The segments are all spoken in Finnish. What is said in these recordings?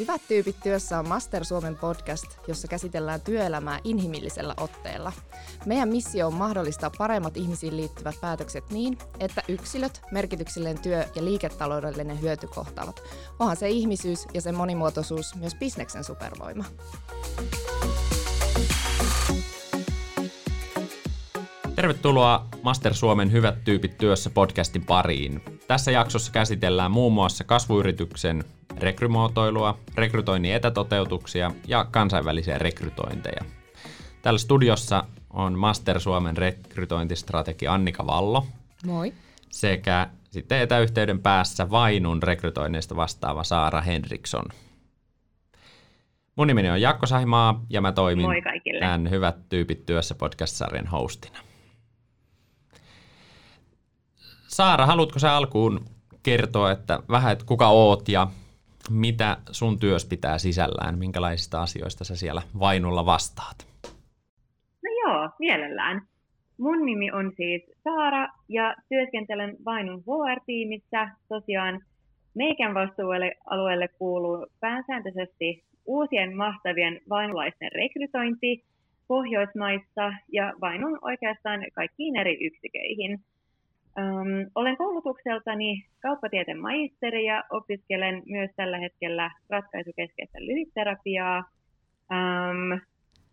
Hyvät tyypit työssä on Master Suomen podcast, jossa käsitellään työelämää inhimillisellä otteella. Meidän missio on mahdollistaa paremmat ihmisiin liittyvät päätökset niin, että yksilöt, merkityksellinen työ ja liiketaloudellinen hyöty kohtaavat. Onhan se ihmisyys ja sen monimuotoisuus myös bisneksen supervoima. Tervetuloa Master Suomen Hyvät tyypit työssä podcastin pariin. Tässä jaksossa käsitellään muun muassa kasvuyrityksen rekrymuotoilua, rekrytoinnin etätoteutuksia ja kansainvälisiä rekrytointeja. Täällä studiossa on Master Suomen rekrytointistrategi Annika Vallo. Moi. Sekä sitten etäyhteyden päässä Vainun rekrytoinneista vastaava Saara Henriksson. Mun nimeni on Jaakko Sahimaa ja mä toimin tämän Hyvät tyypit työssä podcast-sarjan hostina. Saara, haluatko sä alkuun kertoa, että vähän, että kuka oot ja mitä sun työs pitää sisällään, minkälaisista asioista sä siellä Vainulla vastaat? No joo, mielellään. Mun nimi on siis Saara ja työskentelen Vainun HR-tiimissä. Tosiaan meikän vastuualueelle kuuluu pääsääntöisesti uusien mahtavien vainulaisten rekrytointi Pohjoismaissa ja Vainun oikeastaan kaikkiin eri yksiköihin – Um, olen koulutukseltani kauppatieteen maisteri ja opiskelen myös tällä hetkellä ratkaisukeskeistä lyhytterapiaa. Um,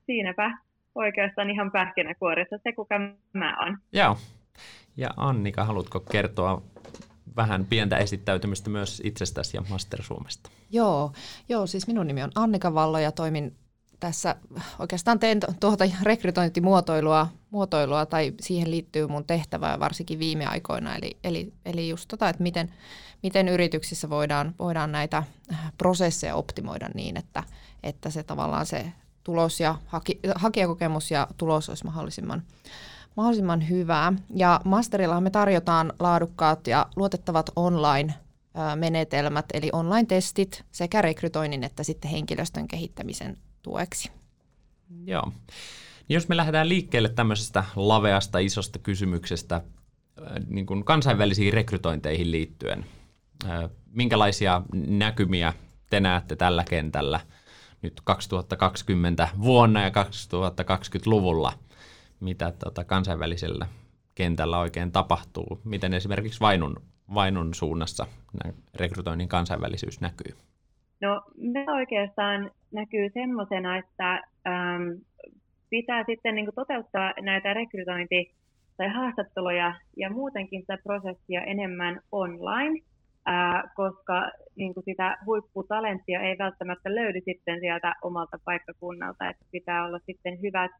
siinäpä oikeastaan ihan pähkinäkuoressa se, kuka mä oon. Joo. Ja Annika, haluatko kertoa vähän pientä esittäytymistä myös itsestäsi ja Master Suomesta? Joo, joo, siis minun nimi on Annika Vallo ja toimin tässä oikeastaan teen tuota rekrytointimuotoilua muotoilua, tai siihen liittyy mun tehtävää varsinkin viime aikoina, eli, eli, eli just tota, että miten, miten yrityksissä voidaan, voidaan näitä prosesseja optimoida niin, että, että se tavallaan se tulos ja haki, hakijakokemus ja tulos olisi mahdollisimman, mahdollisimman hyvää. Ja Masterilla me tarjotaan laadukkaat ja luotettavat online menetelmät, eli online-testit sekä rekrytoinnin että sitten henkilöstön kehittämisen tueksi. Joo. Niin jos me lähdetään liikkeelle tämmöisestä laveasta isosta kysymyksestä äh, niin kuin kansainvälisiin rekrytointeihin liittyen, äh, minkälaisia näkymiä te näette tällä kentällä nyt 2020 vuonna ja 2020-luvulla, mitä tota kansainvälisellä kentällä oikein tapahtuu, miten esimerkiksi Vainun, Vainun suunnassa rekrytoinnin kansainvälisyys näkyy? No me oikeastaan näkyy semmoisena, että ähm, pitää sitten niin toteuttaa näitä rekrytointi- tai haastatteluja ja muutenkin sitä prosessia enemmän online, ää, koska niin sitä huipputalenttia ei välttämättä löydy sitten sieltä omalta paikkakunnalta, että pitää olla sitten hyvät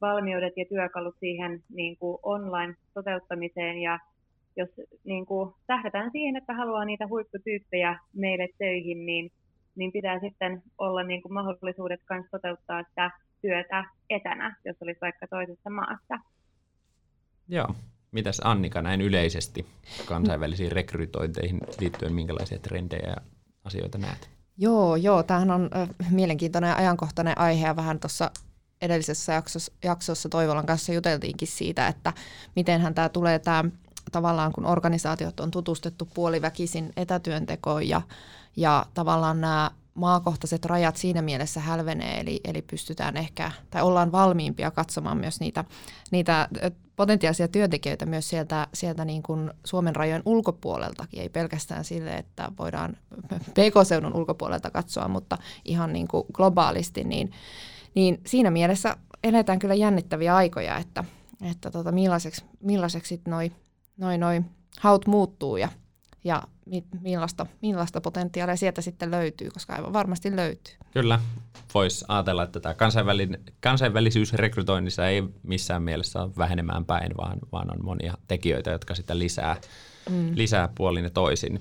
valmiudet ja työkalut siihen niin online-toteuttamiseen ja jos niin kuin tähdätään siihen, että haluaa niitä huipputyyppejä meille töihin, niin niin pitää sitten olla niin kuin mahdollisuudet myös toteuttaa sitä työtä etänä, jos olisi vaikka toisessa maassa. Joo. Mitäs Annika näin yleisesti kansainvälisiin rekrytointeihin liittyen, minkälaisia trendejä ja asioita näet? Joo, joo, tämähän on mielenkiintoinen ja ajankohtainen aihe ja vähän tuossa edellisessä jaksossa, jaksossa Toivolan kanssa juteltiinkin siitä, että mitenhän tämä tulee tämä tavallaan kun organisaatiot on tutustettu puoliväkisin etätyöntekoon ja ja tavallaan nämä maakohtaiset rajat siinä mielessä hälvenee, eli, eli pystytään ehkä, tai ollaan valmiimpia katsomaan myös niitä, niitä potentiaalisia työntekijöitä myös sieltä, sieltä niin kuin Suomen rajojen ulkopuoleltakin, ei pelkästään sille, että voidaan PK-seudun ulkopuolelta katsoa, mutta ihan niin kuin globaalisti, niin, niin siinä mielessä eletään kyllä jännittäviä aikoja, että, että tota, millaiseksi, millaiseksi noi, noi, noi haut muuttuu ja ja millaista, millaista potentiaalia sieltä sitten löytyy, koska aivan varmasti löytyy. Kyllä, voisi ajatella, että tämä kansainvälisyys rekrytoinnissa ei missään mielessä ole vähenemään päin, vaan, vaan on monia tekijöitä, jotka sitä lisää, mm. lisää puolin ja toisin.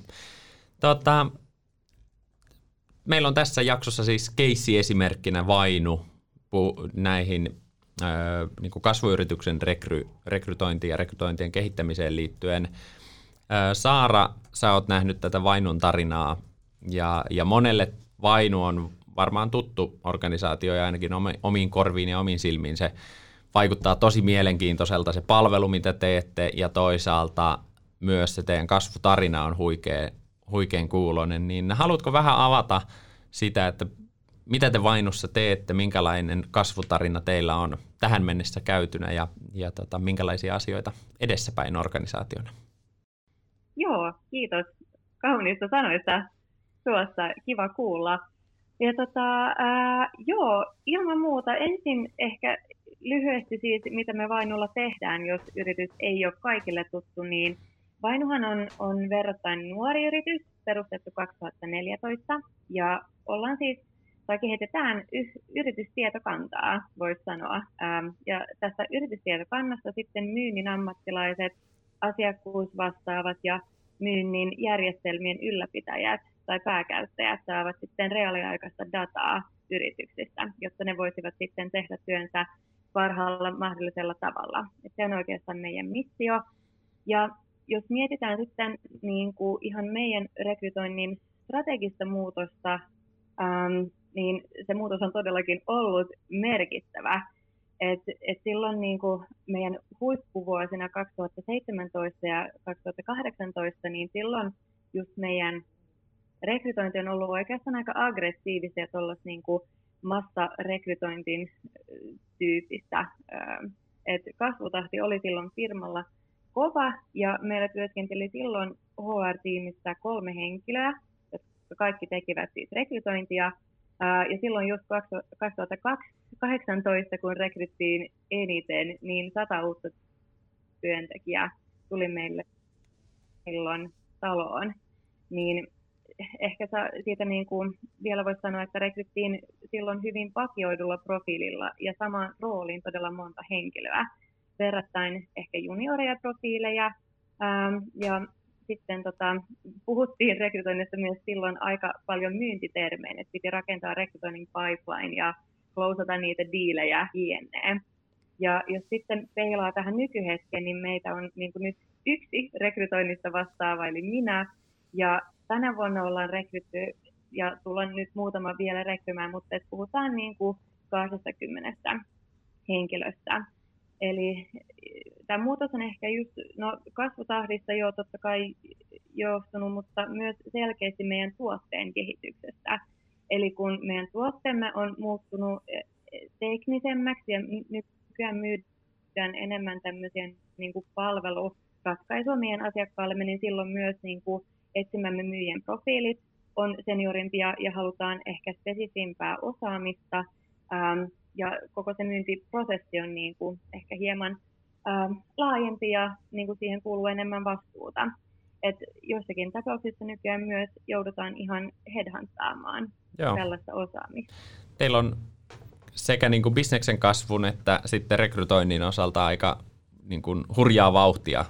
Tota, meillä on tässä jaksossa siis keissi-esimerkkinä Vainu näihin niin kuin kasvuyrityksen rekry, rekrytointiin ja rekrytointien kehittämiseen liittyen – Saara, sä oot nähnyt tätä Vainun tarinaa ja, ja monelle Vainu on varmaan tuttu organisaatio ja ainakin omiin korviin ja omiin silmiin. Se vaikuttaa tosi mielenkiintoiselta se palvelu, mitä teette ja toisaalta myös se teidän kasvutarina on huikea, huikean kuulonen, niin haluatko vähän avata sitä, että mitä te Vainussa teette, minkälainen kasvutarina teillä on tähän mennessä käytynä ja, ja tota, minkälaisia asioita edessäpäin organisaationa? Joo, kiitos kauniista sanoista tuossa. Kiva kuulla. Ja tota, ää, joo, ilman muuta ensin ehkä lyhyesti siis, mitä me Vainulla tehdään, jos yritys ei ole kaikille tuttu, niin Vainuhan on, on verrattain nuori yritys, perustettu 2014, ja ollaan siis, tai kehitetään yritystietokantaa, voisi sanoa. Ähm, ja tässä yritystietokannassa sitten myynnin ammattilaiset, asiakkuusvastaavat ja myynnin järjestelmien ylläpitäjät tai pääkäyttäjät saavat sitten reaaliaikaista dataa yrityksistä, jotta ne voisivat sitten tehdä työnsä parhaalla mahdollisella tavalla. Et se on oikeastaan meidän missio. Ja jos mietitään sitten niin kuin ihan meidän rekrytoinnin strategista muutosta, ähm, niin se muutos on todellakin ollut merkittävä. Et, et silloin niin kuin meidän huippuvuosina 2017 ja 2018, niin silloin just meidän rekrytointi on ollut oikeastaan aika aggressiivista ja tuollaista niin massarekrytointin tyyppistä. Et kasvutahti oli silloin firmalla kova ja meillä työskenteli silloin HR-tiimissä kolme henkilöä, jotka kaikki tekivät siis rekrytointia. Ja silloin just 2018, kun rekryttiin eniten, niin sata uutta työntekijää tuli meille silloin taloon. Niin ehkä siitä niin kuin vielä voisi sanoa, että rekryttiin silloin hyvin vakioidulla profiililla ja samaan rooliin todella monta henkilöä, verrattain ehkä junioria profiileja. Ja sitten tota, puhuttiin rekrytoinnista myös silloin aika paljon myyntitermein, että piti rakentaa rekrytoinnin pipeline ja klousata niitä diilejä jne. Ja jos sitten peilaa tähän nykyhetkeen, niin meitä on niin nyt yksi rekrytoinnista vastaava, eli minä, ja tänä vuonna ollaan rekrytty ja tullaan nyt muutama vielä rekrymään, mutta puhutaan niin kuin 20 henkilöstä. Eli tämä muutos on ehkä just no, kasvutahdista jo totta kai johtunut, mutta myös selkeästi meidän tuotteen kehityksestä. Eli kun meidän tuotteemme on muuttunut e, teknisemmäksi ja nykyään myydään enemmän tämmöisiä niin kuin palveluratkaisuja meidän asiakkaille, niin silloin myös niin kuin etsimämme myyjien profiilit on seniorimpia ja halutaan ehkä spesifimpää osaamista. Ähm, ja koko se myyntiprosessi on niin kuin ehkä hieman ähm, laajempi ja niin kuin siihen kuuluu enemmän vastuuta. Et jossakin tapauksissa nykyään myös joudutaan ihan headhuntaamaan Joo. tällaista osaamista. Teillä on sekä niin kuin bisneksen kasvun että sitten rekrytoinnin osalta aika niin kuin hurjaa vauhtia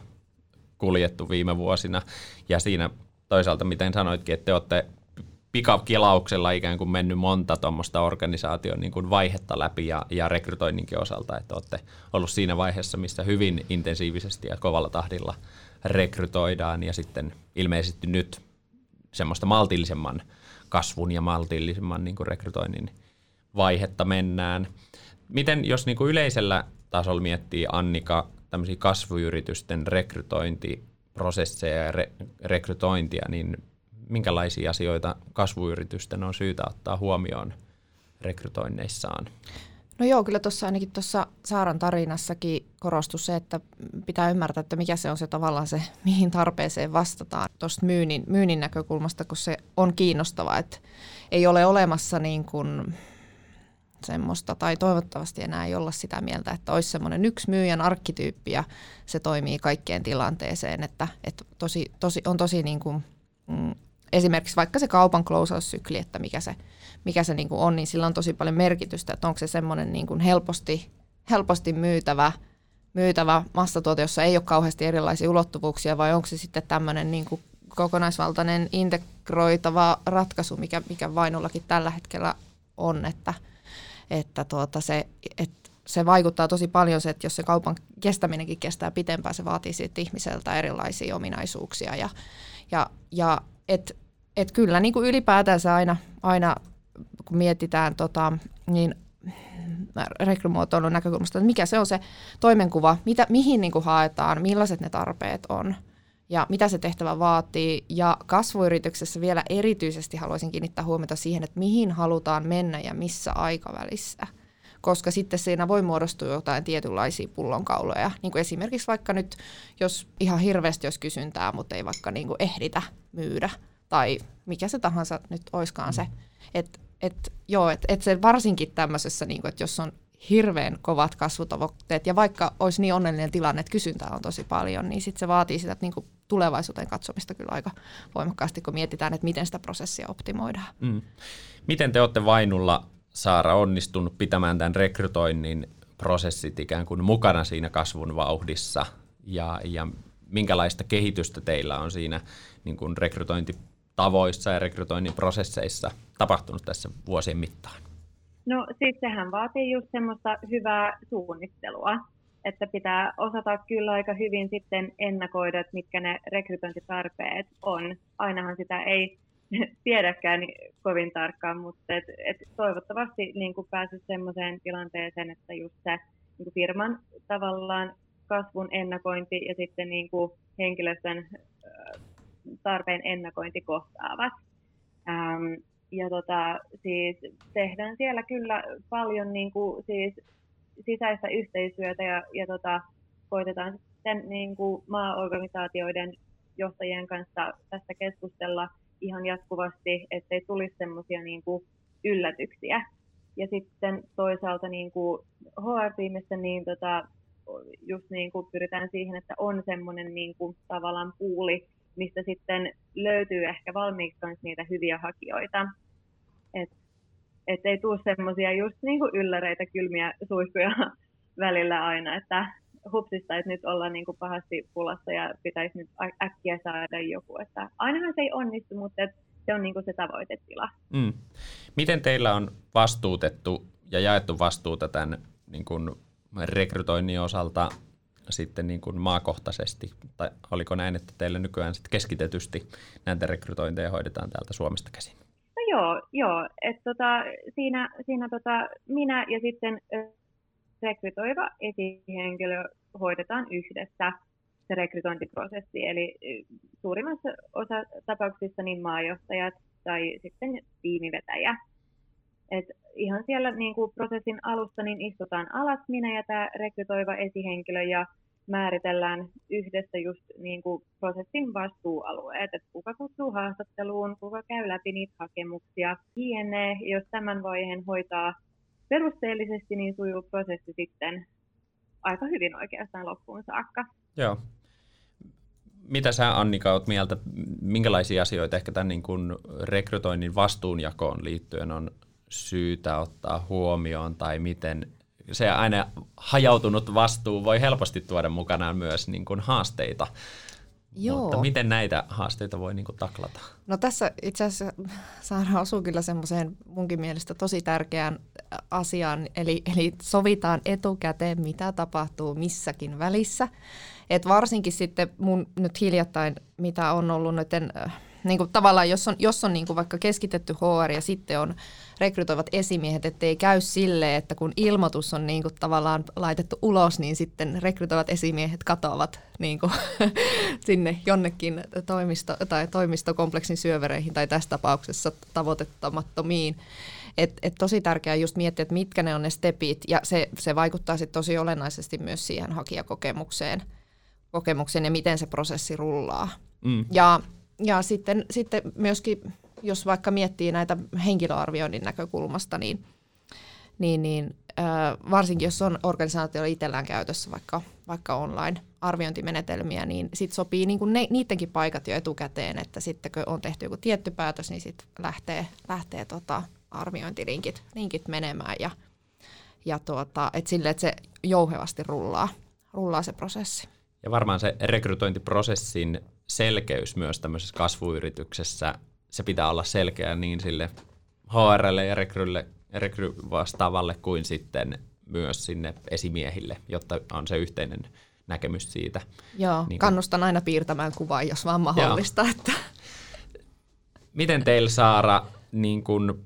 kuljettu viime vuosina. Ja siinä toisaalta, miten sanoitkin, että te olette pikakilauksella ikään kuin mennyt monta tuommoista organisaation niin kuin vaihetta läpi ja, ja rekrytoinninkin osalta, että olette ollut siinä vaiheessa, missä hyvin intensiivisesti ja kovalla tahdilla rekrytoidaan ja sitten ilmeisesti nyt semmoista maltillisemman kasvun ja maltillisemman niin kuin rekrytoinnin vaihetta mennään. Miten, jos niin kuin yleisellä tasolla miettii Annika tämmöisiä kasvuyritysten rekrytointi prosesseja ja re- rekrytointia, niin minkälaisia asioita kasvuyritysten on syytä ottaa huomioon rekrytoinneissaan? No joo, kyllä tuossa ainakin tuossa Saaran tarinassakin korostui se, että pitää ymmärtää, että mikä se on se tavallaan se, mihin tarpeeseen vastataan tuosta myynnin, myynnin näkökulmasta, kun se on kiinnostava, että ei ole olemassa niin kuin semmoista, tai toivottavasti enää ei olla sitä mieltä, että olisi semmoinen yksi myyjän arkkityyppi ja se toimii kaikkeen tilanteeseen, että, että tosi, tosi, on tosi niin kuin, mm, esimerkiksi vaikka se kaupan klousaussykli, että mikä se, mikä se niin kuin on, niin sillä on tosi paljon merkitystä, että onko se semmoinen niin kuin helposti, helposti myytävä, myytävä massatuote, jossa ei ole kauheasti erilaisia ulottuvuuksia, vai onko se sitten tämmöinen niin kuin kokonaisvaltainen integroitava ratkaisu, mikä, mikä Vainullakin tällä hetkellä on, että – että tuota se, että se vaikuttaa tosi paljon se, että jos se kaupan kestäminenkin kestää pitempään, se vaatii siitä ihmiseltä erilaisia ominaisuuksia. Ja, ja, ja et, et kyllä niin kuin ylipäätänsä aina, aina kun mietitään tota, niin rekrymuotoilun näkökulmasta, että mikä se on se toimenkuva, mitä, mihin niin kuin haetaan, millaiset ne tarpeet on. ja mitä se tehtävä vaatii. Ja kasvuyrityksessä vielä erityisesti haluaisin kiinnittää huomiota siihen, että mihin halutaan mennä ja missä aikavälissä. Koska sitten siinä voi muodostua jotain tietynlaisia pullonkauloja. Niin kuin esimerkiksi vaikka nyt, jos ihan hirveästi olisi kysyntää, mutta ei vaikka niin kuin ehditä myydä. Tai mikä se tahansa nyt oiskaan se. Että et, joo, että et se varsinkin tämmöisessä, niin kuin, että jos on hirveän kovat kasvutavoitteet, ja vaikka olisi niin onnellinen tilanne, että kysyntää on tosi paljon, niin sitten se vaatii sitä niin kuin tulevaisuuteen katsomista kyllä aika voimakkaasti, kun mietitään, että miten sitä prosessia optimoidaan. Mm. Miten te olette Vainulla, Saara, onnistunut pitämään tämän rekrytoinnin prosessit ikään kuin mukana siinä kasvun vauhdissa, ja, ja minkälaista kehitystä teillä on siinä niin kuin rekrytointitavoissa ja rekrytoinnin prosesseissa tapahtunut tässä vuosien mittaan? No siis sehän vaatii just semmoista hyvää suunnittelua, että pitää osata kyllä aika hyvin sitten ennakoida, että mitkä ne rekrytointitarpeet on. Ainahan sitä ei tiedäkään kovin tarkkaan, mutta et, et toivottavasti niin pääsisi semmoiseen tilanteeseen, että just se niin firman tavallaan kasvun ennakointi ja sitten niin kuin henkilöstön tarpeen ennakointi kohtaavat. Ähm, ja tota, siis tehdään siellä kyllä paljon niin kuin, siis sisäistä yhteistyötä ja, ja tota, koitetaan sitten niin kuin maaorganisaatioiden johtajien kanssa tästä keskustella ihan jatkuvasti, ettei tulisi semmoisia niin yllätyksiä. Ja sitten toisaalta niin kuin HR-tiimissä niin tota, just niin kuin pyritään siihen, että on semmoinen niin kuin tavallaan puuli mistä sitten löytyy ehkä valmiiksi niitä hyviä hakijoita. Että et ei tule semmoisia just niin kuin ylläreitä, kylmiä suihkuja välillä aina, että hupsista, että nyt ollaan niin kuin pahasti pulassa ja pitäisi nyt äkkiä saada joku. Että ainahan se ei onnistu, mutta se on niin kuin se tavoitetila. Mm. Miten teillä on vastuutettu ja jaettu vastuuta tämän niin kuin rekrytoinnin osalta sitten niin kuin maakohtaisesti, tai oliko näin, että teillä nykyään sitten keskitetysti näitä rekrytointeja hoidetaan täältä Suomesta käsin? No joo, joo. Et tota, siinä, siinä tota, minä ja sitten rekrytoiva esihenkilö hoidetaan yhdessä se rekrytointiprosessi, eli suurimmassa osa tapauksissa niin maajohtajat tai sitten tiimivetäjä. Et ihan siellä niin kuin prosessin alussa niin istutaan alas minä ja tämä rekrytoiva esihenkilö ja määritellään yhdessä just niin kuin prosessin vastuualueet, että kuka kutsuu haastatteluun, kuka käy läpi niitä hakemuksia, jne. Jos tämän vaiheen hoitaa perusteellisesti, niin sujuu prosessi sitten aika hyvin oikeastaan loppuun saakka. Joo. Mitä sä Annika oot mieltä, minkälaisia asioita ehkä tämän niin kuin rekrytoinnin vastuunjakoon liittyen on syytä ottaa huomioon tai miten se aina hajautunut vastuu voi helposti tuoda mukanaan myös niin kuin haasteita. Joo. Mutta miten näitä haasteita voi niin kuin taklata? No tässä itse asiassa Saara osuu kyllä semmoiseen munkin mielestä tosi tärkeään asiaan, eli, eli sovitaan etukäteen, mitä tapahtuu missäkin välissä. Et varsinkin sitten mun nyt hiljattain, mitä on ollut noiden niin kuin tavallaan jos on, jos on niin kuin vaikka keskitetty HR ja sitten on rekrytoivat esimiehet, ettei käy silleen, että kun ilmoitus on niin kuin tavallaan laitettu ulos, niin sitten rekrytoivat esimiehet katoavat niin kuin sinne jonnekin toimisto- tai toimistokompleksin syövereihin tai tässä tapauksessa tavoitettamattomiin. Et, et tosi tärkeää just miettiä, että mitkä ne on ne stepit, ja se, se vaikuttaa sitten tosi olennaisesti myös siihen hakijakokemukseen kokemukseen ja miten se prosessi rullaa. Mm. Ja ja sitten, sitten myöskin, jos vaikka miettii näitä henkilöarvioinnin näkökulmasta, niin, niin, niin äh, varsinkin jos on organisaatio itsellään käytössä vaikka, vaikka online-arviointimenetelmiä, niin sitten sopii niin kuin ne, niidenkin paikat jo etukäteen, että sitten kun on tehty joku tietty päätös, niin sitten lähtee, lähtee tota arviointilinkit linkit menemään ja, ja tuota, et sille, että se jouhevasti rullaa, rullaa se prosessi. Ja varmaan se rekrytointiprosessin selkeys myös tämmöisessä kasvuyrityksessä, se pitää olla selkeä niin sille HRlle ja rekrylle, rekry vastaavalle kuin sitten myös sinne esimiehille, jotta on se yhteinen näkemys siitä. Joo, niin kannustan aina piirtämään kuvaa, jos vaan mahdollista. Että. Miten teillä Saara, niin kun,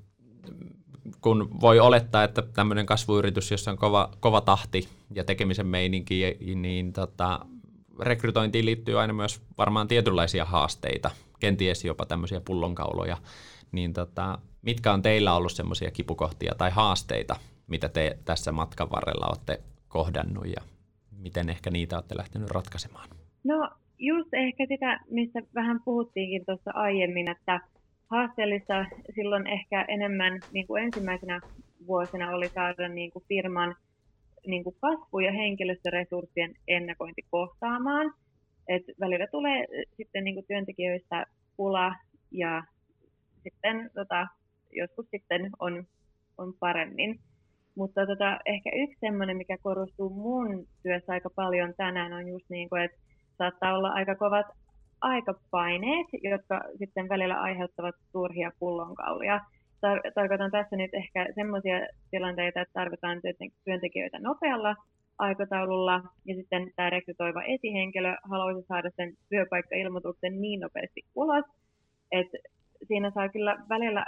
kun voi olettaa, että tämmöinen kasvuyritys, jossa on kova, kova tahti ja tekemisen meininki, niin tota, rekrytointiin liittyy aina myös varmaan tietynlaisia haasteita, kenties jopa tämmöisiä pullonkauloja, niin tota, mitkä on teillä ollut semmoisia kipukohtia tai haasteita, mitä te tässä matkan varrella olette kohdannut ja miten ehkä niitä olette lähtenyt ratkaisemaan? No just ehkä sitä, mistä vähän puhuttiinkin tuossa aiemmin, että haasteellista silloin ehkä enemmän niin kuin ensimmäisenä vuosina oli saada niin kuin firman niin kuin kasvu- ja henkilöstöresurssien ennakointi kohtaamaan. Et välillä tulee sitten niin kuin työntekijöistä pula ja sitten tota, joskus sitten on, on paremmin. Mutta tota, ehkä yksi sellainen, mikä korostuu mun työssä aika paljon tänään, on just niin kuin, että saattaa olla aika kovat aikapaineet, jotka sitten välillä aiheuttavat turhia pullonkaulia. Tar- tarkoitan tässä nyt ehkä sellaisia tilanteita, että tarvitaan työntekijöitä nopealla aikataululla, ja sitten tämä rekrytoiva esihenkilö haluaisi saada sen työpaikkailmoituksen niin nopeasti ulos, että siinä saa kyllä välillä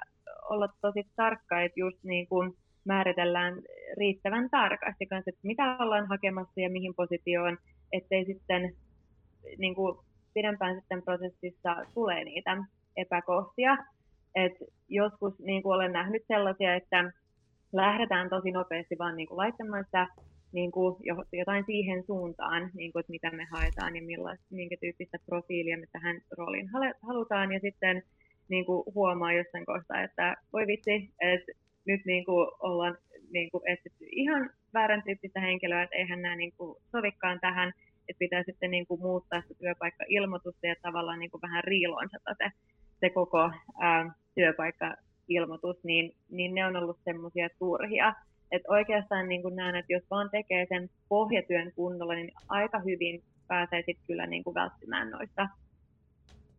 olla tosi tarkka, että just niin kuin määritellään riittävän tarkasti kanssa, että mitä ollaan hakemassa ja mihin positioon, ettei sitten niin kuin pidempään sitten prosessissa tulee niitä epäkohtia. Et joskus niin kuin olen nähnyt sellaisia, että lähdetään tosi nopeasti vaan niin kuin laittamaan sitä niin kuin jotain siihen suuntaan, niin kuin, että mitä me haetaan ja millaista, minkä tyyppistä profiilia me tähän rooliin halutaan. Ja sitten niin kuin huomaa jossain kohtaa, että voi vitsi, että nyt niin kuin ollaan niin kuin etsitty ihan väärän tyyppistä henkilöä, että eihän nämä niin kuin sovikaan tähän, että pitää sitten niin kuin muuttaa sitä työpaikka-ilmoitusta ja tavallaan niin kuin vähän riilonsata se, se koko ää, työpaikka-ilmoitus, niin, niin ne on ollut semmoisia turhia. Et oikeastaan niin kuin näen, että jos vaan tekee sen pohjatyön kunnolla, niin aika hyvin pääsee sitten kyllä niin kuin välttymään noista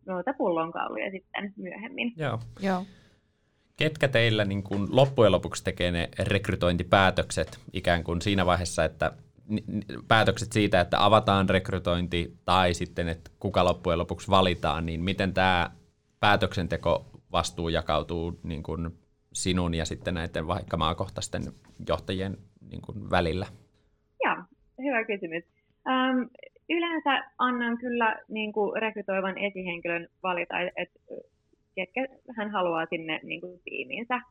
noita pullonkauluja sitten myöhemmin. Joo. Joo. Ketkä teillä niin kuin loppujen lopuksi tekee ne rekrytointipäätökset ikään kuin siinä vaiheessa, että päätökset siitä, että avataan rekrytointi tai sitten, että kuka loppujen lopuksi valitaan, niin miten tämä päätöksenteko vastuu jakautuu niin kuin sinun ja sitten näiden vaikka maakohtaisten johtajien niin kuin välillä? Joo, hyvä kysymys. Um, yleensä annan kyllä niin kuin rekrytoivan esihenkilön valita, että ketkä hän haluaa sinne niin kuin tiimiinsä.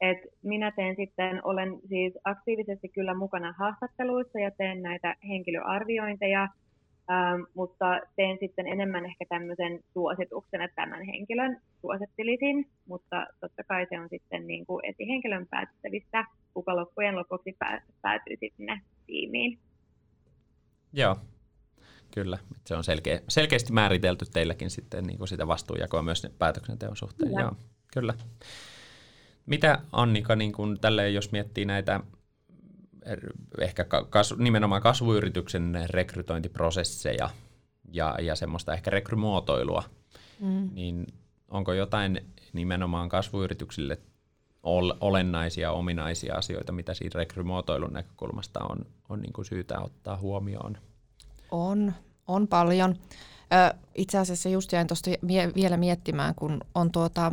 Et minä teen sitten, olen siis aktiivisesti kyllä mukana haastatteluissa ja teen näitä henkilöarviointeja, ähm, mutta teen sitten enemmän ehkä tämmöisen suosituksen, että tämän henkilön suosittelisin, mutta totta kai se on sitten niin kuin esihenkilön päätettävissä, kuka loppujen lopuksi päätyy sinne tiimiin. Joo, Kyllä, se on selkeä, selkeästi määritelty teilläkin sitten niin kuin sitä vastuunjakoa myös päätöksenteon suhteen. Kyllä. Joo, kyllä. Mitä Annika, niin kuin tälle, jos miettii näitä ehkä kas, nimenomaan kasvuyrityksen rekrytointiprosesseja ja, ja semmoista ehkä rekrymuotoilua, mm. niin onko jotain nimenomaan kasvuyrityksille olennaisia, ominaisia asioita, mitä siinä rekrymuotoilun näkökulmasta on, on niin kuin syytä ottaa huomioon? On, on paljon. Itse asiassa just jäin tuosta vielä miettimään, kun on tuota,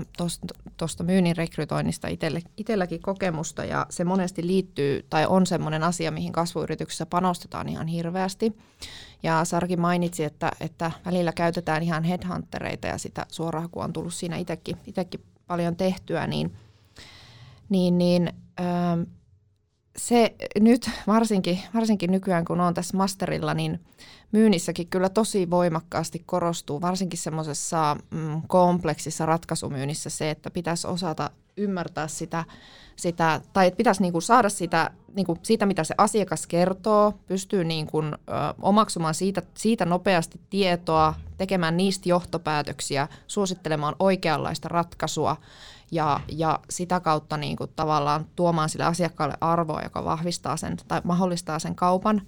myynnin rekrytoinnista itselle, itselläkin kokemusta ja se monesti liittyy tai on semmoinen asia, mihin kasvuyrityksessä panostetaan ihan hirveästi. Ja Sarki mainitsi, että, että välillä käytetään ihan headhuntereita ja sitä suoraan, kun on tullut siinä itsekin paljon tehtyä, niin, niin, niin se nyt varsinkin, varsinkin nykyään, kun on tässä masterilla, niin myynnissäkin kyllä tosi voimakkaasti korostuu, varsinkin semmoisessa mm, kompleksissa ratkaisumyynnissä se, että pitäisi osata ymmärtää sitä, sitä tai että pitäisi niinku saada sitä, niinku siitä, mitä se asiakas kertoo, pystyy niinku, ö, omaksumaan siitä, siitä nopeasti tietoa, tekemään niistä johtopäätöksiä, suosittelemaan oikeanlaista ratkaisua ja, ja sitä kautta niin kuin tavallaan tuomaan sille asiakkaalle arvoa, joka vahvistaa sen tai mahdollistaa sen kaupan,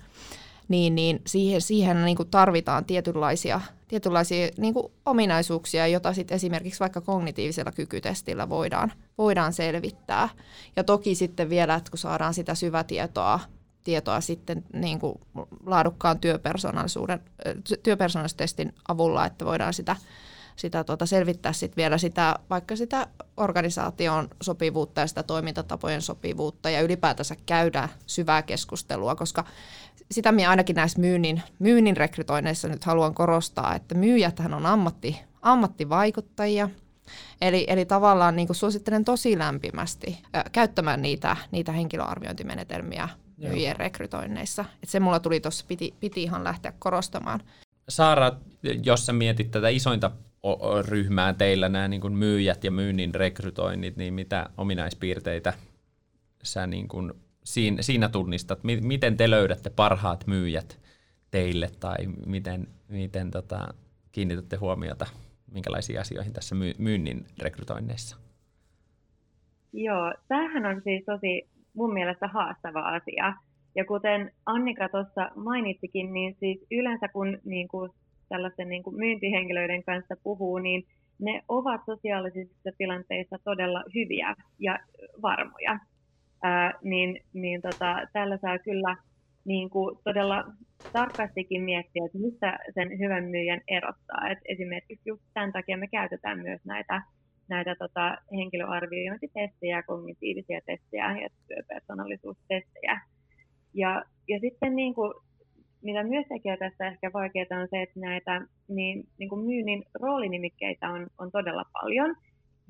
niin, niin siihen, siihen niin kuin tarvitaan tietynlaisia, tietynlaisia niin kuin ominaisuuksia, joita sitten esimerkiksi vaikka kognitiivisella kykytestillä voidaan, voidaan selvittää. Ja toki sitten vielä, että kun saadaan sitä syvätietoa tietoa sitten niin kuin laadukkaan työpersonaalisuuden, työpersonaalisuustestin avulla, että voidaan sitä sitä tuota, selvittää sit vielä sitä, vaikka sitä organisaation sopivuutta ja sitä toimintatapojen sopivuutta ja ylipäätänsä käydä syvää keskustelua, koska sitä minä ainakin näissä myynnin, myynnin rekrytoinneissa nyt haluan korostaa, että myyjäthän on ammatti, ammattivaikuttajia, Eli, eli tavallaan niin suosittelen tosi lämpimästi ö, käyttämään niitä, niitä henkilöarviointimenetelmiä myyjien rekrytoinneissa. Et se mulla tuli tuossa, piti, piti ihan lähteä korostamaan. Saara, jos sä mietit tätä isointa ryhmää teillä, nämä niin kuin myyjät ja myynnin rekrytoinnit, niin mitä ominaispiirteitä sä niin kuin siinä, siinä tunnistat? Miten te löydätte parhaat myyjät teille tai miten, miten tota, kiinnitätte huomiota minkälaisiin asioihin tässä myynnin rekrytoinneissa? Joo, tämähän on siis tosi mun mielestä haastava asia. Ja kuten Annika tuossa mainitsikin, niin siis yleensä kun niin kuin tällaisten niin kuin myyntihenkilöiden kanssa puhuu, niin ne ovat sosiaalisissa tilanteissa todella hyviä ja varmoja. Ää, niin niin tota, tällä saa kyllä niin kuin todella tarkastikin miettiä, että mistä sen hyvän myyjän erottaa. Et esimerkiksi just tämän takia me käytetään myös näitä, näitä tota, henkilöarviointitestejä, kognitiivisia testejä ja työpersonallisuustestejä. Ja, ja sitten niin kuin, mitä myös tekee tässä ehkä vaikeaa on se, että näitä niin, niin kuin myynnin roolinimikkeitä on, on todella paljon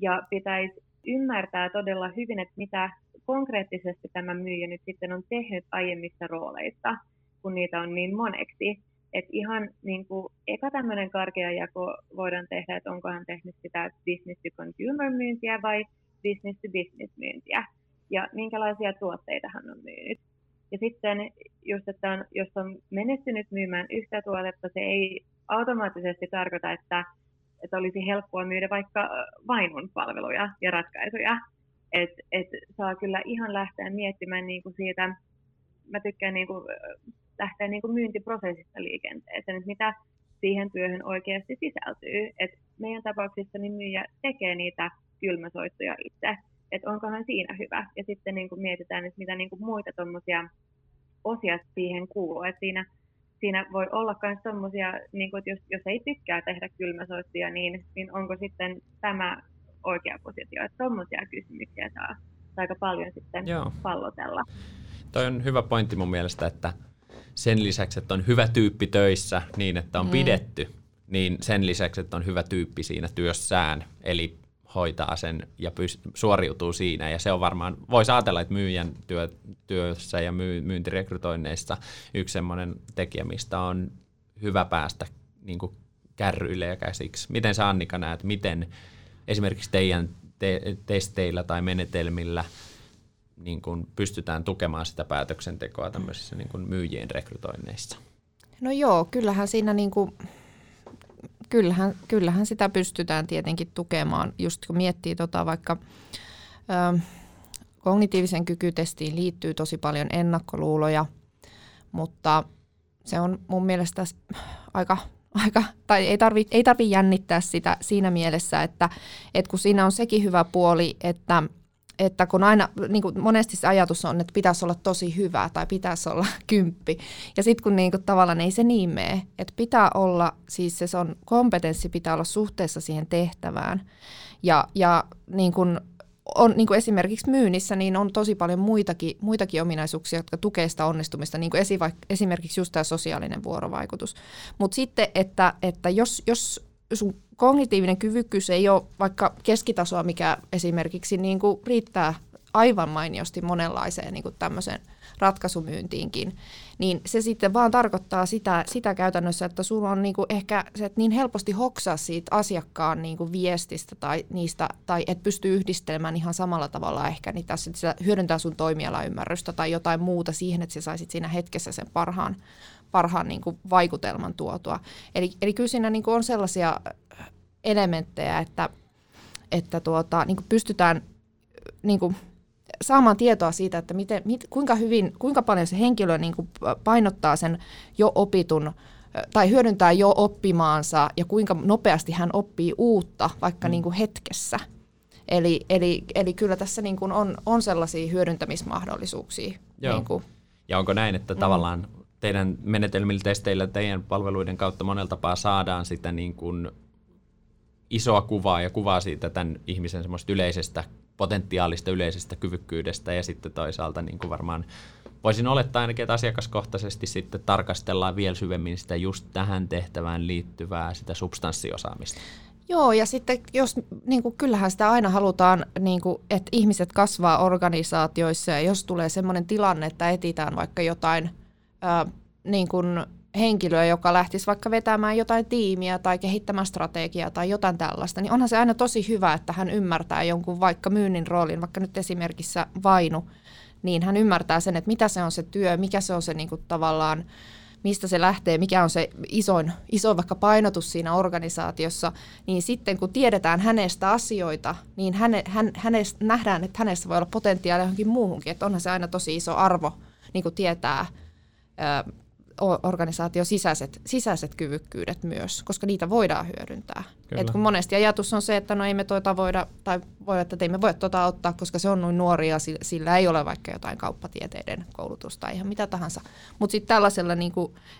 ja pitäisi ymmärtää todella hyvin, että mitä konkreettisesti tämä myyjä nyt sitten on tehnyt aiemmissa rooleissa, kun niitä on niin moneksi. Et ihan niin kuin, eka tämmöinen karkea jako voidaan tehdä, että onko hän tehnyt sitä business to consumer myyntiä vai business to business myyntiä ja minkälaisia tuotteita hän on myynyt. Ja sitten just, että on, jos on menestynyt myymään yhtä tuotetta, se ei automaattisesti tarkoita, että, että olisi helppoa myydä vaikka vainun palveluja ja ratkaisuja, että et saa kyllä ihan lähteä miettimään niin kuin siitä, mä tykkään niin kuin, lähteä niin kuin myyntiprosessista liikenteeseen, että mitä siihen työhön oikeasti sisältyy. Et meidän tapauksissa niin myyjä tekee niitä kylmäsoittoja itse, että onkohan siinä hyvä. Ja sitten niin kuin mietitään, että mitä niin kuin muita tuommoisia osia siihen kuuluu. Et siinä, siinä voi olla myös sellaisia, niin että jos, jos ei tykkää tehdä kylmäsoittoja, niin, niin onko sitten tämä oikea positio. Että tuommoisia kysymyksiä saa aika paljon sitten Joo. pallotella. Toi on hyvä pointti mun mielestä, että sen lisäksi, että on hyvä tyyppi töissä niin, että on mm. pidetty, niin sen lisäksi, että on hyvä tyyppi siinä työssään, eli hoitaa sen ja pyst- suoriutuu siinä. Ja se on varmaan, voisi ajatella, että myyjän työ, työssä ja myy, myyntirekrytoinneissa yksi semmoinen tekijä, mistä on hyvä päästä niin kuin kärryille ja käsiksi. Miten sä Annika näet, miten esimerkiksi teidän te- testeillä tai menetelmillä niin kuin pystytään tukemaan sitä päätöksentekoa tämmöisissä niin kuin myyjien rekrytoinneissa? No joo, kyllähän siinä niin kuin, kyllähän, kyllähän sitä pystytään tietenkin tukemaan, just kun miettii tota vaikka ö, kognitiivisen kykytestiin liittyy tosi paljon ennakkoluuloja, mutta se on mun mielestä aika aika, tai ei tarvitse ei tarvi jännittää sitä siinä mielessä, että, että kun siinä on sekin hyvä puoli, että, että kun aina, niin kuin monesti se ajatus on, että pitäisi olla tosi hyvä tai pitäisi olla kymppi. Ja sitten kun niin kuin, tavallaan ei se niin mene, että pitää olla, siis se on kompetenssi pitää olla suhteessa siihen tehtävään. Ja, ja niin kuin, on niin kuin esimerkiksi myynnissä, niin on tosi paljon muitakin, muitakin ominaisuuksia, jotka tukevat sitä onnistumista, niin kuin esi, esimerkiksi just tämä sosiaalinen vuorovaikutus. Mutta sitten, että, että jos, jos sun kognitiivinen kyvykkyys ei ole vaikka keskitasoa, mikä esimerkiksi niin kuin riittää aivan mainiosti monenlaiseen niin kuin tämmöiseen ratkaisumyyntiinkin, niin se sitten vaan tarkoittaa sitä, sitä käytännössä, että sulla on niinku ehkä se, että niin helposti hoksaa siitä asiakkaan niinku viestistä tai niistä, tai et pysty yhdistelemään ihan samalla tavalla ehkä, niin tässä hyödyntää sun toimialaymmärrystä tai jotain muuta siihen, että sä saisit siinä hetkessä sen parhaan, parhaan niinku vaikutelman tuotua. Eli, eli kyllä siinä niinku on sellaisia elementtejä, että, että tuota, niinku pystytään niinku saamaan tietoa siitä, että miten, mit, kuinka, hyvin, kuinka paljon se henkilö niin kuin painottaa sen jo opitun tai hyödyntää jo oppimaansa ja kuinka nopeasti hän oppii uutta vaikka mm. niin kuin hetkessä. Eli, eli, eli kyllä tässä niin kuin on, on sellaisia hyödyntämismahdollisuuksia. Joo. Niin kuin. Ja onko näin, että mm. tavallaan teidän menetelmillä, testeillä, teidän palveluiden kautta monella tapaa saadaan sitä niin kuin isoa kuvaa ja kuvaa siitä tämän ihmisen semmoista yleisestä potentiaalista yleisestä kyvykkyydestä ja sitten toisaalta niin kuin varmaan voisin olettaa ainakin, että asiakaskohtaisesti sitten tarkastellaan vielä syvemmin sitä just tähän tehtävään liittyvää sitä substanssiosaamista. Joo, ja sitten jos, niin kuin, kyllähän sitä aina halutaan, niin kuin, että ihmiset kasvaa organisaatioissa, ja jos tulee sellainen tilanne, että etitään vaikka jotain niin kuin henkilöä, joka lähtisi vaikka vetämään jotain tiimiä tai kehittämään strategiaa tai jotain tällaista, niin onhan se aina tosi hyvä, että hän ymmärtää jonkun vaikka myynnin roolin, vaikka nyt esimerkiksi Vainu, niin hän ymmärtää sen, että mitä se on se työ, mikä se on se niin kuin tavallaan, mistä se lähtee, mikä on se isoin, iso vaikka painotus siinä organisaatiossa, niin sitten kun tiedetään hänestä asioita, niin häne, hän, hänestä, nähdään, että hänestä voi olla potentiaalia johonkin muuhunkin, että onhan se aina tosi iso arvo niin kuin tietää organisaation sisäiset, sisäiset kyvykkyydet myös, koska niitä voidaan hyödyntää. Et kun monesti ajatus on se, että no ei me tuota voida, tai voi, että ei me voi tuota ottaa, koska se on noin nuori ja sillä, sillä ei ole vaikka jotain kauppatieteiden koulutusta tai ihan mitä tahansa. Mutta sitten tällaisella, niin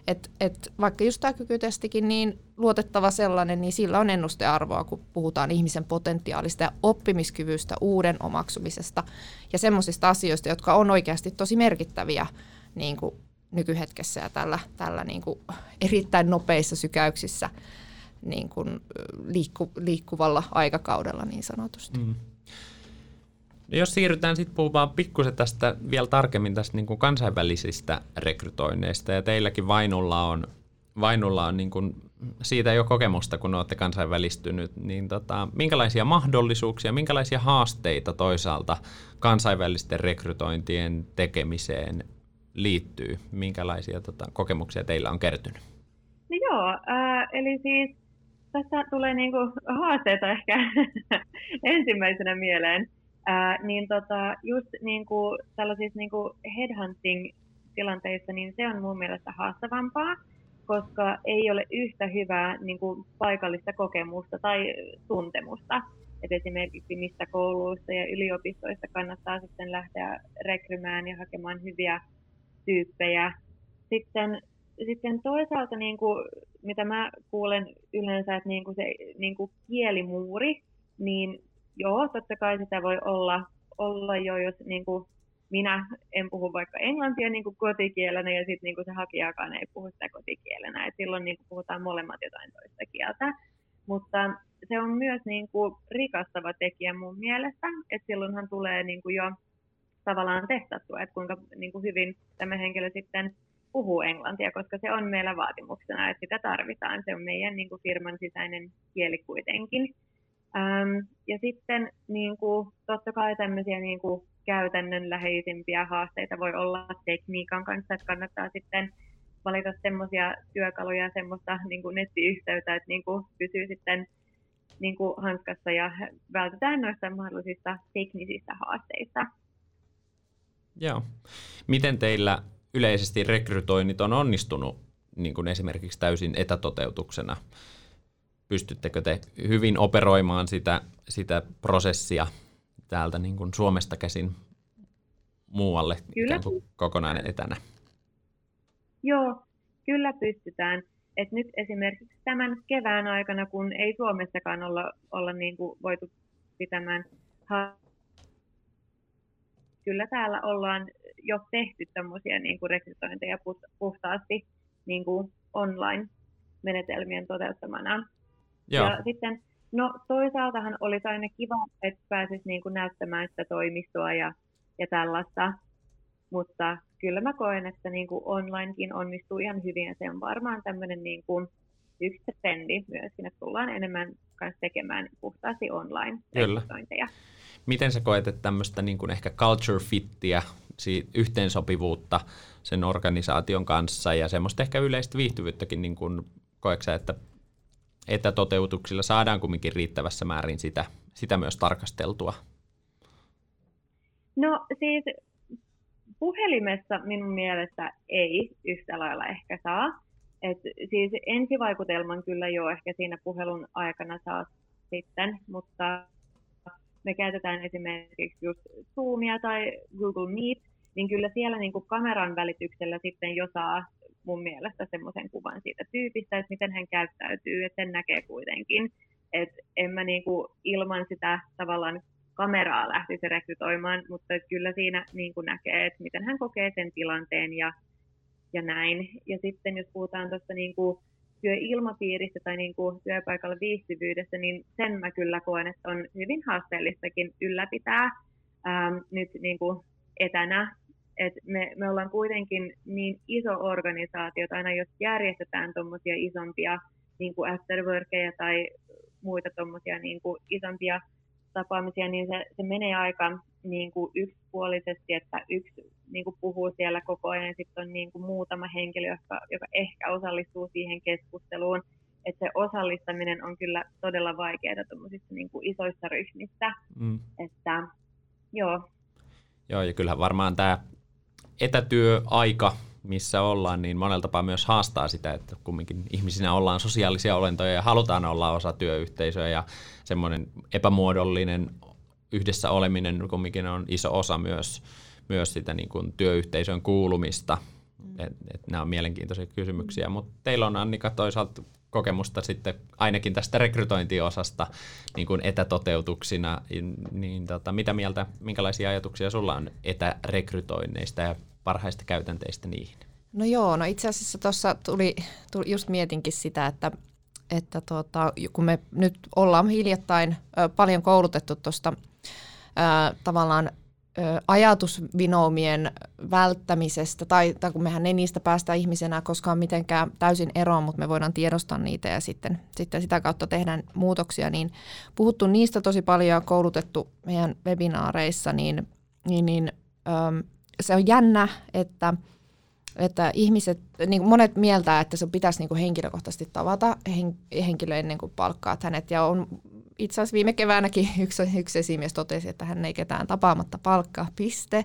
että et vaikka just tämä kykytestikin, niin luotettava sellainen, niin sillä on ennustearvoa, kun puhutaan ihmisen potentiaalista ja oppimiskyvystä, uuden omaksumisesta ja semmoisista asioista, jotka on oikeasti tosi merkittäviä niin kuin nykyhetkessä ja tällä, tällä niin kuin erittäin nopeissa sykäyksissä niin kuin liikku, liikkuvalla aikakaudella niin sanotusti. Mm. No jos siirrytään sitten puhumaan pikkusen tästä vielä tarkemmin tästä niin kuin kansainvälisistä rekrytoinneista, ja teilläkin Vainulla on, Vainulla on niin kuin siitä jo kokemusta, kun olette kansainvälistynyt, niin tota, minkälaisia mahdollisuuksia, minkälaisia haasteita toisaalta kansainvälisten rekrytointien tekemiseen liittyy? Minkälaisia tota, kokemuksia teillä on kertynyt? No joo, äh, eli siis tässä tulee niinku haasteita ehkä ensimmäisenä mieleen. Äh, niin tota, just niinku tällaisissa niinku headhunting-tilanteissa, niin se on mun mielestä haastavampaa, koska ei ole yhtä hyvää niinku paikallista kokemusta tai tuntemusta. Et esimerkiksi mistä kouluista ja yliopistoista kannattaa sitten lähteä rekrymään ja hakemaan hyviä tyyppejä. Sitten, sitten toisaalta, niin kuin, mitä mä kuulen yleensä, että niin kuin se niin kuin kielimuuri, niin joo, totta kai sitä voi olla, olla jo, jos niin kuin minä en puhu vaikka englantia niin kuin kotikielenä ja sitten niin kuin se hakijakaan ei puhu sitä kotikielenä. Et silloin niin kuin puhutaan molemmat jotain toista kieltä. Mutta se on myös niin kuin rikastava tekijä mun mielestä, että silloinhan tulee niin kuin jo tavallaan testattua, että kuinka niin kuin hyvin tämä henkilö sitten puhuu englantia, koska se on meillä vaatimuksena, että sitä tarvitaan. Se on meidän niin kuin firman sisäinen kieli kuitenkin. Ähm, ja sitten niin kuin, totta kai tämmöisiä niin kuin, käytännönläheisimpiä haasteita voi olla tekniikan kanssa, että kannattaa sitten valita semmoisia työkaluja, semmoista niin kuin nettiyhteyttä, että niin kuin, pysyy sitten niin kuin, hanskassa ja vältetään noista mahdollisista teknisistä haasteista. Joo. Miten teillä yleisesti rekrytoinnit on onnistunut niin kuin esimerkiksi täysin etätoteutuksena? Pystyttekö te hyvin operoimaan sitä, sitä prosessia täältä niin kuin Suomesta käsin muualle kyllä. Kuin kokonaan etänä? Joo, kyllä pystytään. Et nyt esimerkiksi tämän kevään aikana, kun ei Suomessakaan olla, olla niin kuin voitu pitämään kyllä täällä ollaan jo tehty tämmöisiä niin kuin rekrytointeja puhtaasti niin kuin online-menetelmien toteuttamana. Joo. Ja sitten, no toisaaltahan olisi aina kiva, että pääsisi niin kuin näyttämään sitä toimistoa ja, ja tällaista, mutta kyllä mä koen, että niin kuin onlinekin onnistuu ihan hyvin ja se on varmaan tämmöinen niin kuin yksi trendi myöskin, että tullaan enemmän kanssa tekemään puhtaasti online-rekrytointeja. Kyllä. Miten sä koet, että tämmöistä niin kuin ehkä culture fittiä, yhteensopivuutta sen organisaation kanssa ja semmoista ehkä yleistä viihtyvyyttäkin, niin kuin, koetko että etätoteutuksilla saadaan kumminkin riittävässä määrin sitä, sitä myös tarkasteltua? No siis puhelimessa minun mielestä ei yhtä lailla ehkä saa. Et siis ensivaikutelman kyllä jo ehkä siinä puhelun aikana saa sitten, mutta me käytetään esimerkiksi just Zoomia tai Google Meet, niin kyllä siellä niin kuin kameran välityksellä sitten jo saa mun mielestä semmoisen kuvan siitä tyypistä, että miten hän käyttäytyy, että sen näkee kuitenkin. että en mä niinku ilman sitä tavallaan kameraa lähtisi rekrytoimaan, mutta kyllä siinä niin kuin näkee, että miten hän kokee sen tilanteen ja, ja näin. Ja sitten jos puhutaan tuosta niin kuin työilmapiiristä tai niin kuin työpaikalla viihtyvyydestä, niin sen mä kyllä koen, että on hyvin haasteellistakin ylläpitää ähm, nyt niin kuin etänä. Et me, me ollaan kuitenkin niin iso organisaatio, että aina jos järjestetään tuommoisia isompia niin kuin afterworkeja tai muita tuommoisia niin isompia tapaamisia, niin se, se menee aika niin kuin yksipuolisesti, että yksi niin kuin puhuu siellä koko ajan, ja sitten on niin kuin muutama henkilö, joka, joka ehkä osallistuu siihen keskusteluun. Että se osallistaminen on kyllä todella vaikeaa tuollaisissa niin kuin isoissa ryhmissä. Mm. Että, joo. Joo, ja kyllähän varmaan tämä etätyöaika missä ollaan, niin monella tapaa myös haastaa sitä, että kumminkin ihmisinä ollaan sosiaalisia olentoja ja halutaan olla osa työyhteisöä ja semmoinen epämuodollinen yhdessä oleminen kumminkin on iso osa myös, myös sitä niin kuin työyhteisön kuulumista. Mm. Et, et nämä on mielenkiintoisia kysymyksiä, mutta teillä on Annika toisaalta kokemusta sitten ainakin tästä rekrytointiosasta niin kuin etätoteutuksina, niin tota, mitä mieltä, minkälaisia ajatuksia sulla on etärekrytoinneista ja parhaista käytänteistä niihin? No joo, no itse asiassa tuossa tuli, tuli, just mietinkin sitä, että, että tuota, kun me nyt ollaan hiljattain ö, paljon koulutettu tuosta tavallaan ö, ajatusvinoumien välttämisestä, tai, tai kun mehän ei niistä päästä ihmisenä koskaan mitenkään täysin eroon, mutta me voidaan tiedostaa niitä ja sitten, sitten sitä kautta tehdään muutoksia, niin puhuttu niistä tosi paljon ja koulutettu meidän webinaareissa, niin, niin, niin ö, se on jännä, että, että ihmiset, niin monet mieltää, että se pitäisi niin henkilökohtaisesti tavata henkilö ennen kuin palkkaat hänet. Ja on itse asiassa viime keväänäkin yksi, yksi esimies totesi, että hän ei ketään tapaamatta palkkaa, piste.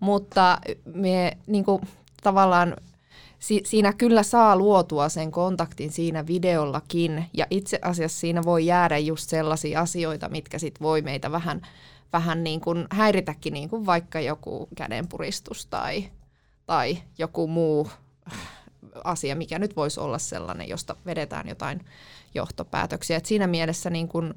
Mutta me niin kuin, tavallaan si, siinä kyllä saa luotua sen kontaktin siinä videollakin. Ja itse asiassa siinä voi jäädä just sellaisia asioita, mitkä sit voi meitä vähän vähän niin kuin häiritäkin niin kuin vaikka joku kädenpuristus tai, tai joku muu asia, mikä nyt voisi olla sellainen, josta vedetään jotain johtopäätöksiä. Et siinä mielessä niin kuin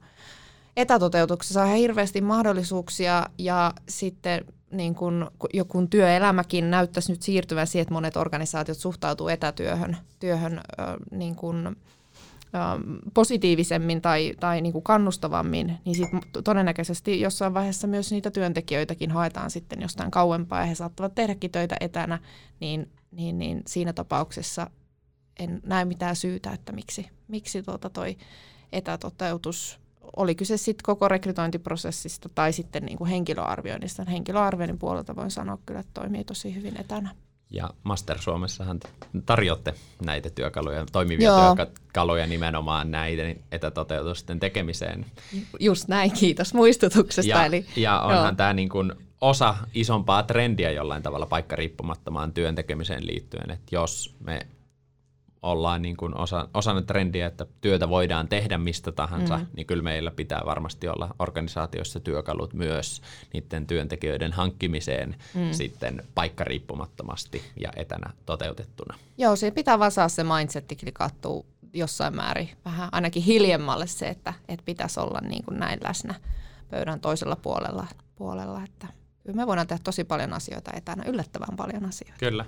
etätoteutuksessa on hirveästi mahdollisuuksia ja sitten niin kun, joku työelämäkin näyttäisi nyt siirtyvän siihen, että monet organisaatiot suhtautuu etätyöhön työhön, niin kun, positiivisemmin tai, tai niin kuin kannustavammin, niin sit todennäköisesti jossain vaiheessa myös niitä työntekijöitäkin haetaan sitten jostain kauempaa ja he saattavat tehdäkin töitä etänä, niin, niin, niin siinä tapauksessa en näe mitään syytä, että miksi, miksi tuota toi etätoteutus, oli kyse sitten koko rekrytointiprosessista tai sitten niin kuin henkilöarvioinnista. Henkilöarvioinnin puolelta voin sanoa kyllä, että toimii tosi hyvin etänä. Ja Master Suomessahan tarjotte näitä työkaluja, toimivia Joo. työkaluja nimenomaan näiden etätoteutusten tekemiseen. Just näin, kiitos muistutuksesta. Ja, eli, ja onhan tämä niin kuin osa isompaa trendiä jollain tavalla paikkariippumattomaan työn tekemiseen liittyen, että jos me ollaan niin kuin osa, osana trendiä, että työtä voidaan tehdä mistä tahansa, mm. niin kyllä meillä pitää varmasti olla organisaatioissa työkalut myös niiden työntekijöiden hankkimiseen mm. sitten paikkariippumattomasti ja etänä toteutettuna. Joo, siinä pitää vaan saada se mindset klikattua jossain määrin vähän ainakin hiljemmalle se, että, että pitäisi olla niin kuin näin läsnä pöydän toisella puolella, puolella että kyllä me voidaan tehdä tosi paljon asioita etänä, yllättävän paljon asioita. Kyllä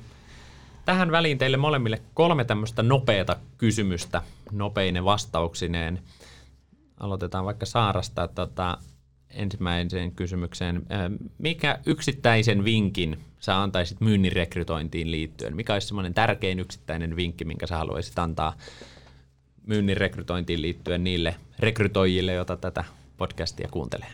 tähän väliin teille molemmille kolme tämmöistä nopeata kysymystä, nopeinen vastauksineen. Aloitetaan vaikka Saarasta tota, ensimmäiseen kysymykseen. Mikä yksittäisen vinkin sä antaisit myynnin rekrytointiin liittyen? Mikä olisi semmoinen tärkein yksittäinen vinkki, minkä sä haluaisit antaa myynnin rekrytointiin liittyen niille rekrytoijille, joita tätä podcastia kuuntelee?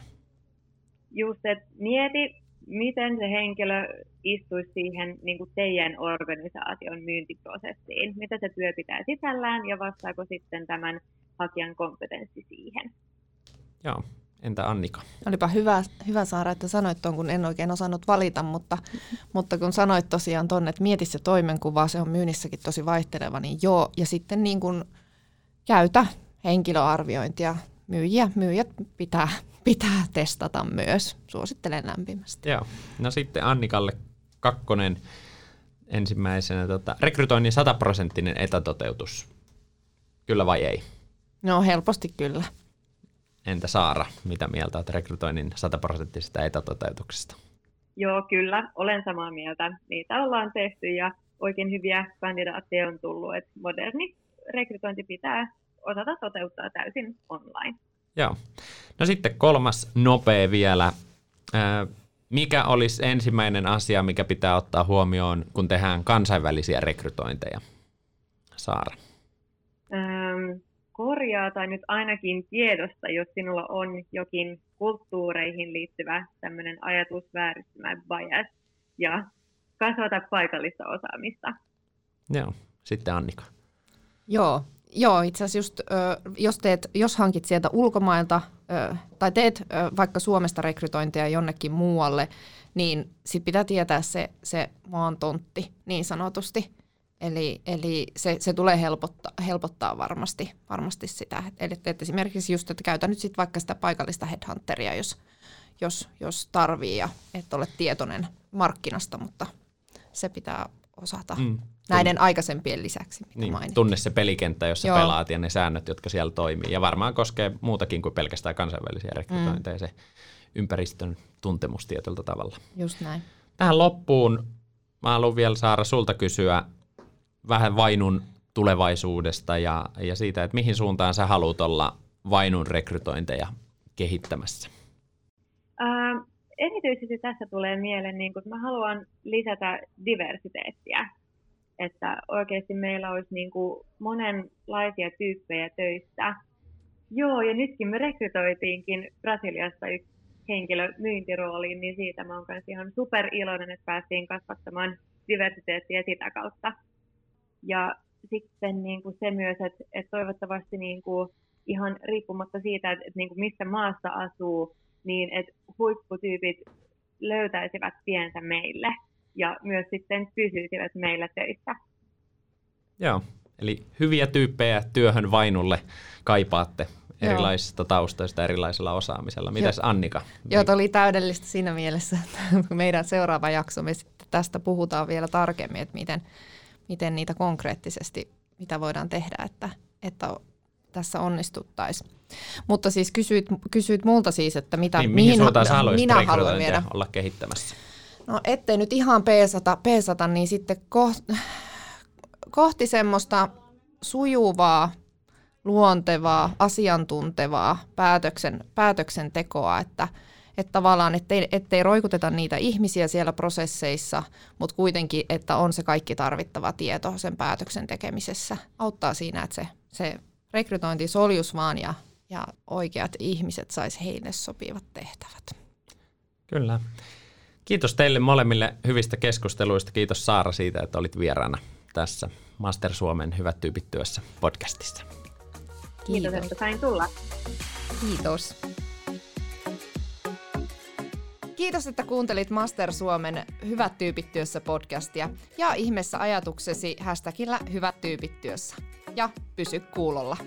Just, että mieti miten se henkilö istuisi siihen niin kuin teidän organisaation myyntiprosessiin, mitä se työ pitää sisällään ja vastaako sitten tämän hakijan kompetenssi siihen. Joo, entä Annika? Olipa hyvä, hyvä Saara, että sanoit tuon, kun en oikein osannut valita, mutta, mutta kun sanoit tosiaan tuonne, että mieti se toimenkuva, se on myynnissäkin tosi vaihteleva, niin joo, ja sitten niin kuin käytä henkilöarviointia, myyjiä, myyjät pitää pitää testata myös. Suosittelen lämpimästi. Joo. No sitten Annikalle kakkonen ensimmäisenä. Tota, rekrytoinnin sataprosenttinen etätoteutus. Kyllä vai ei? No helposti kyllä. Entä Saara, mitä mieltä olet rekrytoinnin sataprosenttisesta etätoteutuksesta? Joo, kyllä, olen samaa mieltä. Niitä ollaan tehty ja oikein hyviä kandidaatteja on tullut, että moderni rekrytointi pitää osata toteuttaa täysin online. Joo. No sitten kolmas nopea vielä. Mikä olisi ensimmäinen asia, mikä pitää ottaa huomioon, kun tehdään kansainvälisiä rekrytointeja? Saara. Ähm, korjaa tai nyt ainakin tiedosta, jos sinulla on jokin kulttuureihin liittyvä tämmöinen ajatusvääristymä bias ja kasvata paikallista osaamista. Joo, sitten Annika. Joo, Joo, itse asiassa just, jos, teet, jos hankit sieltä ulkomailta tai teet vaikka Suomesta rekrytointia jonnekin muualle, niin sit pitää tietää se, se maan tontti niin sanotusti. Eli, eli se, se tulee helpottaa, helpottaa varmasti, varmasti sitä. Eli et esimerkiksi just, että käytä nyt sit vaikka sitä paikallista headhunteria, jos, jos, jos tarvii ja et ole tietoinen markkinasta, mutta se pitää osata. Mm näiden aikaisempien lisäksi, niin, mainittiin. Tunne se pelikenttä, jossa Joo. pelaat ja ne säännöt, jotka siellä toimii. Ja varmaan koskee muutakin kuin pelkästään kansainvälisiä rekrytointeja, mm. se ympäristön tuntemus tietyllä tavalla. Just näin. Tähän loppuun mä haluan vielä Saara sulta kysyä vähän Vainun tulevaisuudesta ja, ja siitä, että mihin suuntaan sä haluat olla Vainun rekrytointeja kehittämässä? Ää, erityisesti tässä tulee mieleen, niin kun mä haluan lisätä diversiteettiä että oikeasti meillä olisi niin kuin monenlaisia tyyppejä töistä. Joo, ja nytkin me rekrytoitiinkin Brasiliasta yksi henkilö myyntirooliin, niin siitä mä oon myös ihan super iloinen, että päästiin kasvattamaan diversiteettiä sitä kautta. Ja sitten niin kuin se myös, että, että toivottavasti niin kuin ihan riippumatta siitä, että, että niin kuin missä maassa asuu, niin että huipputyypit löytäisivät tiensä meille ja myös sitten pysyisivät meillä töissä. Joo, eli hyviä tyyppejä työhön vainulle kaipaatte erilaisista Joo. taustoista, erilaisella osaamisella. Mitäs Joo. Annika? Joo, oli täydellistä siinä mielessä, että meidän seuraava jakso, me sitten tästä puhutaan vielä tarkemmin, että miten, miten niitä konkreettisesti, mitä voidaan tehdä, että, että tässä onnistuttaisiin. Mutta siis kysyit, kysyit multa siis, että mitä, niin, mihin, mihin minä haluan viedä. olla kehittämässä. No ettei nyt ihan peesata, peesata niin sitten kohti, kohti semmoista sujuvaa, luontevaa, asiantuntevaa päätöksen, päätöksentekoa, että, että tavallaan ettei, ettei roikuteta niitä ihmisiä siellä prosesseissa, mutta kuitenkin, että on se kaikki tarvittava tieto sen päätöksen tekemisessä. Auttaa siinä, että se, se rekrytointi soljus vaan ja, ja oikeat ihmiset sais heille sopivat tehtävät. Kyllä. Kiitos teille molemmille hyvistä keskusteluista. Kiitos Saara siitä, että olit vieraana tässä Master Suomen Hyvät tyypit työssä podcastissa. Kiitos, Kiitos että sain tulla. Kiitos. Kiitos, että kuuntelit Master Suomen Hyvät tyypit työssä podcastia ja ihmeessä ajatuksesi hashtagillä Hyvät tyypit työssä. Ja pysy kuulolla.